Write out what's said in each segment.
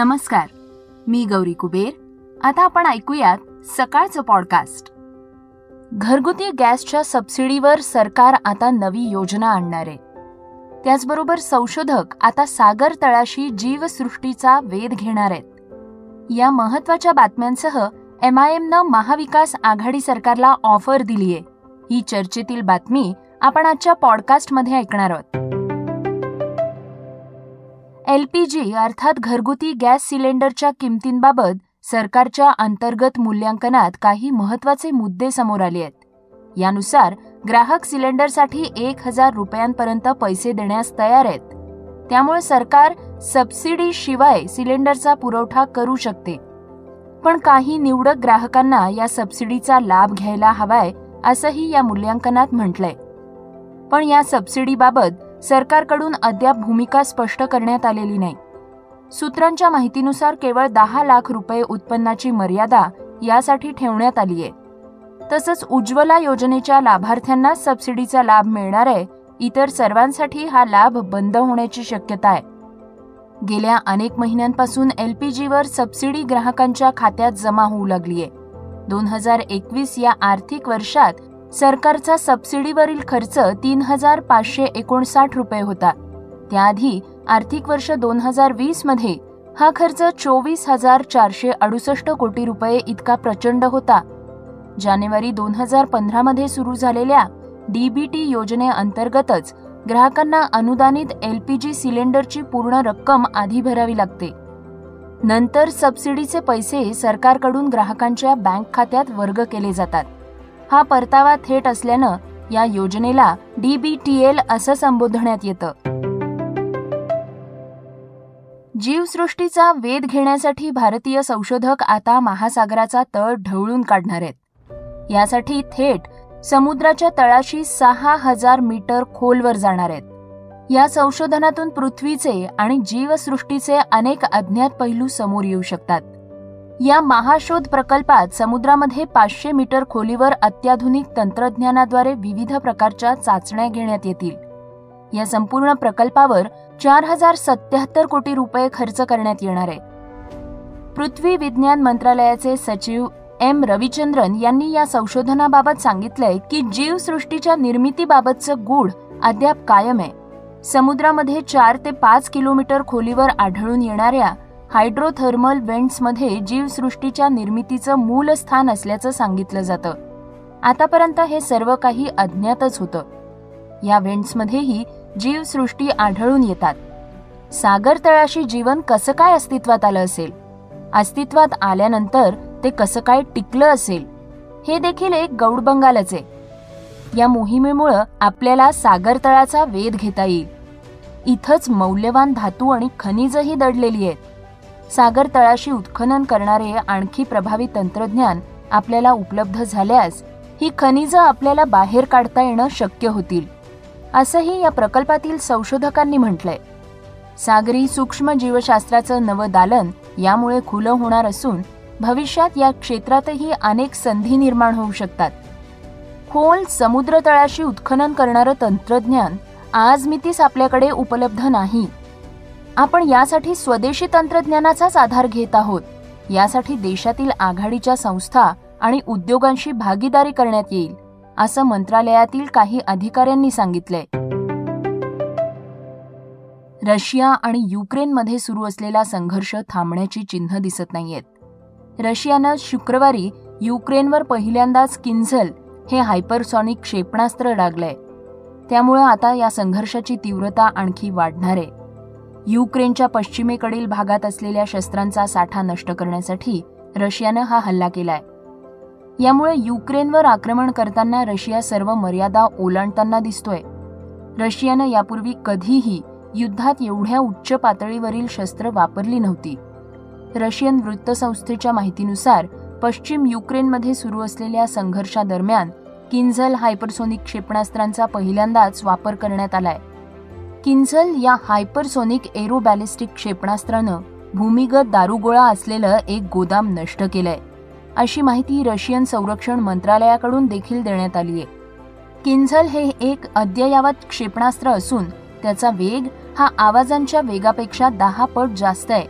नमस्कार मी गौरी कुबेर. आता आपण ऐकूयात सकाळचं पॉडकास्ट घरगुती गॅसच्या सबसिडीवर सरकार आता नवी योजना आणणार. आहे त्याचबरोबर संशोधक आता सागर तळाशी जीवसृष्टीचा वेध घेणार आहेत. या महत्त्वाच्या बातम्यांसह एम आय एमनं महाविकास आघाडी सरकारला ऑफर दिलीये. ही चर्चेतील बातमी आपण आजच्या पॉडकास्टमध्ये ऐकणार आहोत. एलपीजी अर्थात घरगुती गॅस सिलेंडरच्या किमतींबाबत सरकारच्या अंतर्गत मूल्यांकनात काही महत्त्वाचे मुद्दे समोर आले आहेत. यानुसार ग्राहक सिलेंडरसाठी एक हजार रुपयांपर्यंत पैसे देण्यास तयार आहेत. त्यामुळे सरकार सबसिडी शिवाय सिलेंडरचा पुरवठा करू शकते. पण काही निवडक ग्राहकांना या सबसिडीचा लाभ घ्यायला हवाय असंही या मूल्यांकनात म्हटलंय. पण या सबसिडीबाबत सरकारकडून अद्याप भूमिका स्पष्ट करण्यात आलेली नाही. सूत्रांच्या माहितीनुसार केवळ दहा लाख रुपये उत्पन्नाची मर्यादा यासाठी ठेवण्यात आली आहे. तसंच उज्ज्वला योजनेच्या लाभार्थ्यांना सबसिडीचा लाभ मिळणार आहे इतर सर्वांसाठी हा लाभ बंद होण्याची शक्यता आहे. गेल्या अनेक महिन्यांपासून एलपीजीवर सबसिडी ग्राहकांच्या खात्यात जमा होऊ लागलीय दोन हजार एकवीस या आर्थिक वर्षात सरकारचा सबसिडीवरील खर्च तीन हजार पाचशे एकोणसाठ रुपये होता. त्याआधी आर्थिक वर्ष दोन हजार वीसमध्ये हा खर्च चोवीस हजार चारशे अडुसष्ट कोटी रुपये इतका प्रचंड होता. जानेवारी दोन हजार पंधरामध्ये सुरू झालेल्या डीबीटी योजनेअंतर्गतच ग्राहकांना अनुदानित एलपीजी सिलेंडरची पूर्ण रक्कम आधी भरावी लागते. नंतर सबसिडीचे पैसे सरकारकडून ग्राहकांच्या बँक खात्यात वर्ग केले जातात. हा परतावा थेट असल्यानं या योजनेला डीबीटीएल असं संबोधण्यात येतं. जीवसृष्टीचा वेध घेण्यासाठी भारतीय संशोधक आता महासागराचा तळ ढवळून काढणार आहेत. यासाठी थेट समुद्राच्या तळाशी सहा हजार मीटर खोलवर जाणार आहेत. या संशोधनातून पृथ्वीचे आणि जीवसृष्टीचे अनेक अज्ञात पैलू समोर येऊ शकतात. या महाशोध प्रकल्पात समुद्रामध्ये पाचशे मीटर खोलीवर अत्याधुनिक तंत्रज्ञानाद्वारे विविध प्रकारच्या चाचण्या घेण्यात येतील. या संपूर्ण प्रकल्पावर चार हजार सत्याहत्तर कोटी रुपये खर्च करण्यात येणार आहे. पृथ्वी विज्ञान मंत्रालयाचे सचिव एम रविचंद्रन यांनी या संशोधनाबाबत सांगितलंय की जीवसृष्टीच्या निर्मितीबाबतचं गूढ अद्याप कायम आहे. समुद्रामध्ये चार ते पाच किलोमीटर खोलीवर आढळून येणाऱ्या हायड्रोथर्मल वेंट्समध्ये जीवसृष्टीच्या निर्मितीचं मूल स्थान असल्याचं सांगितलं जातं. आतापर्यंत हे सर्व काही अज्ञातच होतं. या वेंट्समध्येही जीवसृष्टी आढळून येतात. सागर तळाशी जीवन कसं काय अस्तित्वात आलं असेल? अस्तित्वात आल्यानंतर ते कसं काय टिकलं असेल? हे देखील एक गौडबंगालच आहे. या मोहिमेमुळं आपल्याला सागर तळाचा वेध घेता येईल. इथंच मौल्यवान धातू आणि खनिजही दडलेली आहेत. सागर तळाशी उत्खनन करणारे आणखी प्रभावी तंत्रज्ञान आपल्याला उपलब्ध झाल्यास ही खनिजं आपल्याला बाहेर काढता येणं शक्य होतील असंही या प्रकल्पातील संशोधकांनी म्हटलंय. सागरी सूक्ष्म जीवशास्त्राचं नवं दालन यामुळे खुलं होणार असून भविष्यात या क्षेत्रातही अनेक संधी निर्माण होऊ शकतात. खोल समुद्र तळाशी उत्खनन करणारं तंत्रज्ञान आज मितीस आपल्याकडे उपलब्ध नाही. आपण यासाठी स्वदेशी तंत्रज्ञानाचाच आधार घेत आहोत. यासाठी देशातील आघाडीच्या संस्था आणि उद्योगांशी भागीदारी करण्यात येईल असं मंत्रालयातील काही अधिकाऱ्यांनी सांगितलंय. रशिया आणि युक्रेनमध्ये सुरू असलेला संघर्ष थांबण्याची चिन्ह दिसत नाहीयेत. रशियानं शुक्रवारी युक्रेनवर पहिल्यांदाच किन्झल हे हायपरसॉनिक क्षेपणास्त्र डागलंय. त्यामुळे आता या संघर्षाची तीव्रता आणखी वाढणार आहे. युक्रेनच्या पश्चिमेकडील भागात असलेल्या शस्त्रांचा साठा नष्ट करण्यासाठी रशियानं हा हल्ला केलाय. यामुळे युक्रेनवर आक्रमण करताना रशिया सर्व मर्यादा ओलांडताना दिसतोय. रशियानं यापूर्वी कधीही युद्धात एवढ्या उच्च पातळीवरील शस्त्र वापरली नव्हती. रशियन वृत्तसंस्थेच्या माहितीनुसार पश्चिम युक्रेनमध्ये सुरू असलेल्या संघर्षादरम्यान किंझल हायपरसोनिक क्षेपणास्त्रांचा पहिल्यांदाच वापर करण्यात आलाय. किन्झल या हायपरसोनिक एरो बॅलिस्टिक क्षेपणास्त्रानं भूमिगत दारुगोळा असलेलं एक गोदाम नष्ट केलंय. अशी माहिती रशियन संरक्षण मंत्रालयाकडून देखील देण्यात आली आहे. किन्झल हे एक अद्ययावत क्षेपणास्त्र असून त्याचा वेग हा आवाजांच्या वेगापेक्षा दहा पट जास्त आहे.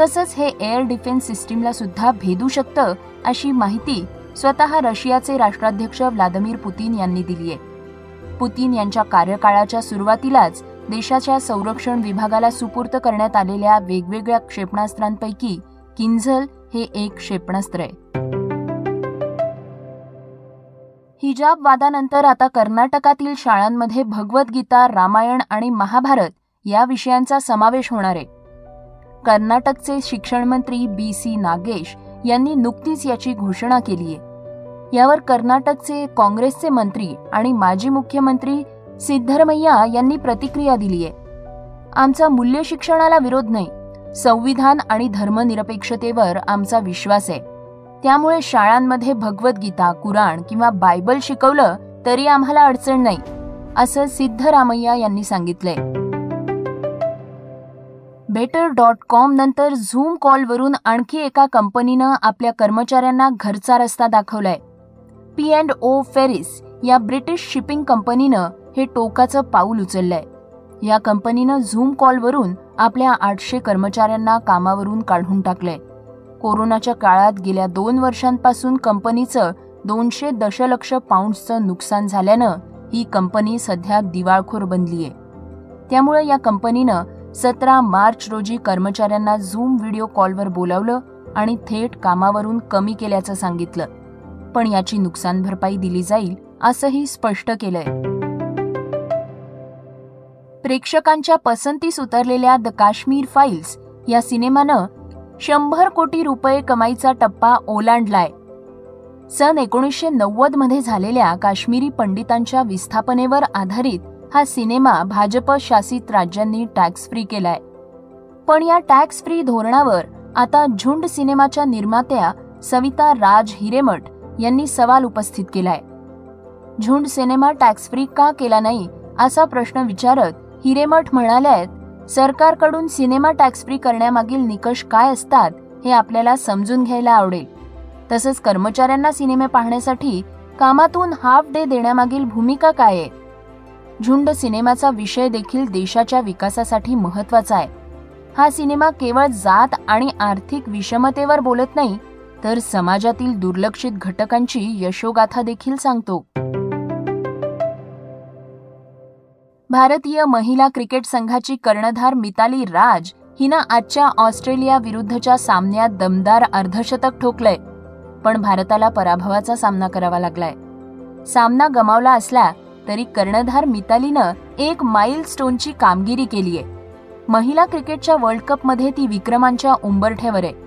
तसंच हे एअर डिफेन्स सिस्टीमला सुद्धा भेदू शकतं अशी माहिती स्वतः रशियाचे राष्ट्राध्यक्ष व्लादिमीर पुतीन यांनी दिली आहे. पुतीन यांच्या कार्यकाळाच्या सुरुवातीलाच देशाच्या संरक्षण विभागाला सुपूर्त करण्यात आलेल्या वेगवेगळ्या क्षेपणास्त्रांपैकी किंझल हे एक क्षेपणास्त्र आहे. हिजाब वादानंतर आता कर्नाटकातील शाळांमध्ये भगवद्गीता रामायण आणि महाभारत या विषयांचा समावेश होणार आहे. कर्नाटकचे शिक्षण मंत्री बी सी नागेश यांनी नुकतीच याची घोषणा केली आहे. यावर कर्नाटकचे काँग्रेसचे मंत्री आणि माजी मुख्यमंत्री सिद्धरमैया यांनी प्रतिक्रिया दिली आहे. आमचा मूल्य शिक्षणाला विरोध नाही. संविधान आणि धर्मनिरपेक्षतेवर आमचा विश्वास आहे. त्यामुळे शाळांमध्ये भगवद्गीता कुराण किंवा बायबल शिकवलं तरी आम्हाला अडचण नाही असं सिद्धरामय्या यांनी सांगितलंय. बेटर डॉट कॉम नंतर झूम कॉलवरून आणखी एका कंपनीनं आपल्या कर्मचाऱ्यांना घरचा रस्ता दाखवलाय. पी अँड ओ फेरिस या ब्रिटिश शिपिंग कंपनीनं हे टोकाचं पाऊल उचललंय. या कंपनीनं झूम कॉलवरून आपल्या आठशे कर्मचाऱ्यांना कामावरून काढून टाकलंय. कोरोनाच्या काळात गेल्या दोन वर्षांपासून कंपनीचं दोनशे दशलक्ष पाऊंड्सचं नुकसान झाल्यानं ही कंपनी सध्या दिवाळखोर बनलीय. त्यामुळे या कंपनीनं सतरा मार्च रोजी कर्मचाऱ्यांना झूम व्हिडिओ कॉलवर बोलावलं आणि थेट कामावरून कमी केल्याचं सांगितलं. पण याची नुकसान भरपाई दिली जाईल असंही स्पष्ट केलंय. प्रेक्षकांच्या पसंतीस उतरलेल्या द काश्मीर फाईल्स या सिनेमानं शंभर कोटी रुपये कमाईचा टप्पा ओलांडलाय. सन एकोणीसशे नव्वदमध्ये झालेल्या काश्मीरी पंडितांच्या विस्थापनेवर आधारित हा सिनेमा भाजप शासित राज्यांनी टॅक्स फ्री केलाय. पण या टॅक्स फ्री धोरणावर आता झुंड सिनेमाच्या निर्मात्या सविता राज हिरेमठ यांनी सवाल उपस्थित केलाय. झुंड सिनेमा टॅक्स फ्री का केला नाही असा प्रश्न विचारत हिरेमठ म्हणाल्यात सरकारकडून सिनेमा टॅक्स फ्री करण्यामागील निकष काय असतात हे आपल्याला समजून घ्यायला आवडेल. तसंच कर्मचाऱ्यांना सिनेमे पाहण्यासाठी कामातून हाफ डे देण्यामागील भूमिका काय आहे? झुंड सिनेमाचा विषय देखील देशाच्या विकासासाठी महत्त्वाचा आहे. हा सिनेमा केवळ जात आणि आर्थिक विषमतेवर बोलत नाही तर समाजातील दुर्लक्षित घटकांची यशोगाथा देखील सांगतो. भारतीय महिला क्रिकेट संघाची कर्णधार मिताली राज हिनं आजच्या ऑस्ट्रेलिया विरुद्धच्या सामन्यात दमदार अर्धशतक ठोकलंय पण भारताला पराभवाचा सामना करावा लागलाय. सामना गमावला असला तरी कर्णधार मितालीनं एक माइल स्टोनची कामगिरी केलीय. महिला क्रिकेटच्या वर्ल्ड कपमध्ये ती विक्रमांच्या उंबरठ्यावर आहे.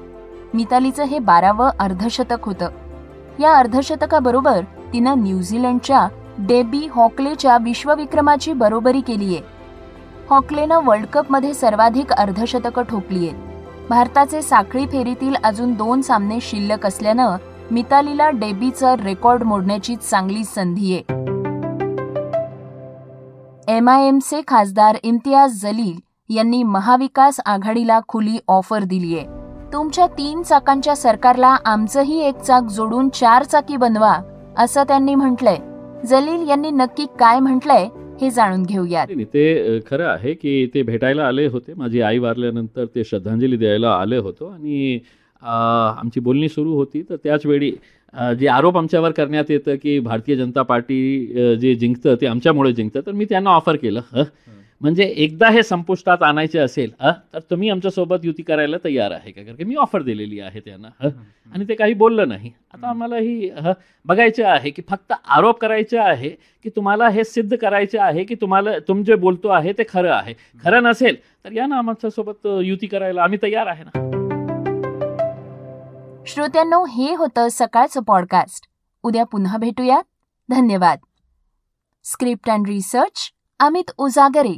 मितालीचं हे बारावं अर्धशतक होतं. या अर्धशतकाबरोबर तिनं न्यूझीलंडच्या डेबी हॉकलेच्या विश्वविक्रमाची बरोबरी केलीय. हॉकलेनं वर्ल्ड कपमध्ये सर्वाधिक अर्धशतकं ठोकलीय भारताचे साखळी फेरीतील अजून दोन सामने शिल्लक असल्यानं मितालीला डेबीचं रेकॉर्ड मोडण्याची चांगली संधी आहे एमआयएमचे खासदार इम्तियाज जलील यांनी महाविकास आघाडीला खुली ऑफर दिलीय. तुमच्या तीन चाकांच्या सरकारला आमचंही एक चाक जोडून चार चाकी बनवा असं त्यांनी म्हटलंय. जलील यांनी नक्की काय म्हटलंय हे जाणून घेऊयात. ते खरं आहे की ते भेटायला आले होते. माझी आई वारल्यानंतर ते श्रद्धांजली द्यायला आले होतो आणि आमची बोलणी सुरू होती. तर त्याच वेळी जे आरोप आमच्यावर करण्यात येतं की भारतीय जनता पार्टी जे जिंकतं ते आमच्यामुळे जिंकतं तर मी त्यांना ऑफर केलं. म्हणजे एकदा हे संपुष्टात आणायचे असेल तर तुम्ही आमच्यासोबत युती करायला तयार आहे का? कारण की मी ऑफर दिलेली आहे त्यांना आणि ते काही बोललं नाही. आता आम्हाला ही बघायचे आहे की फक्त आरोप करायचे आहे की तुम्हाला हे सिद्ध करायचे आहे की तुम्हाला तुम जे बोलतो आहे ते खरं आहे. खरं नसेल तर या ना आमच्यासोबत युती करायला आम्ही तयार आहे ना. श्रोत्यांनो हे होतं सकाळचं पॉडकास्ट उद्या पुन्हा भेटूया धन्यवाद. Script and research Amit Ujagare.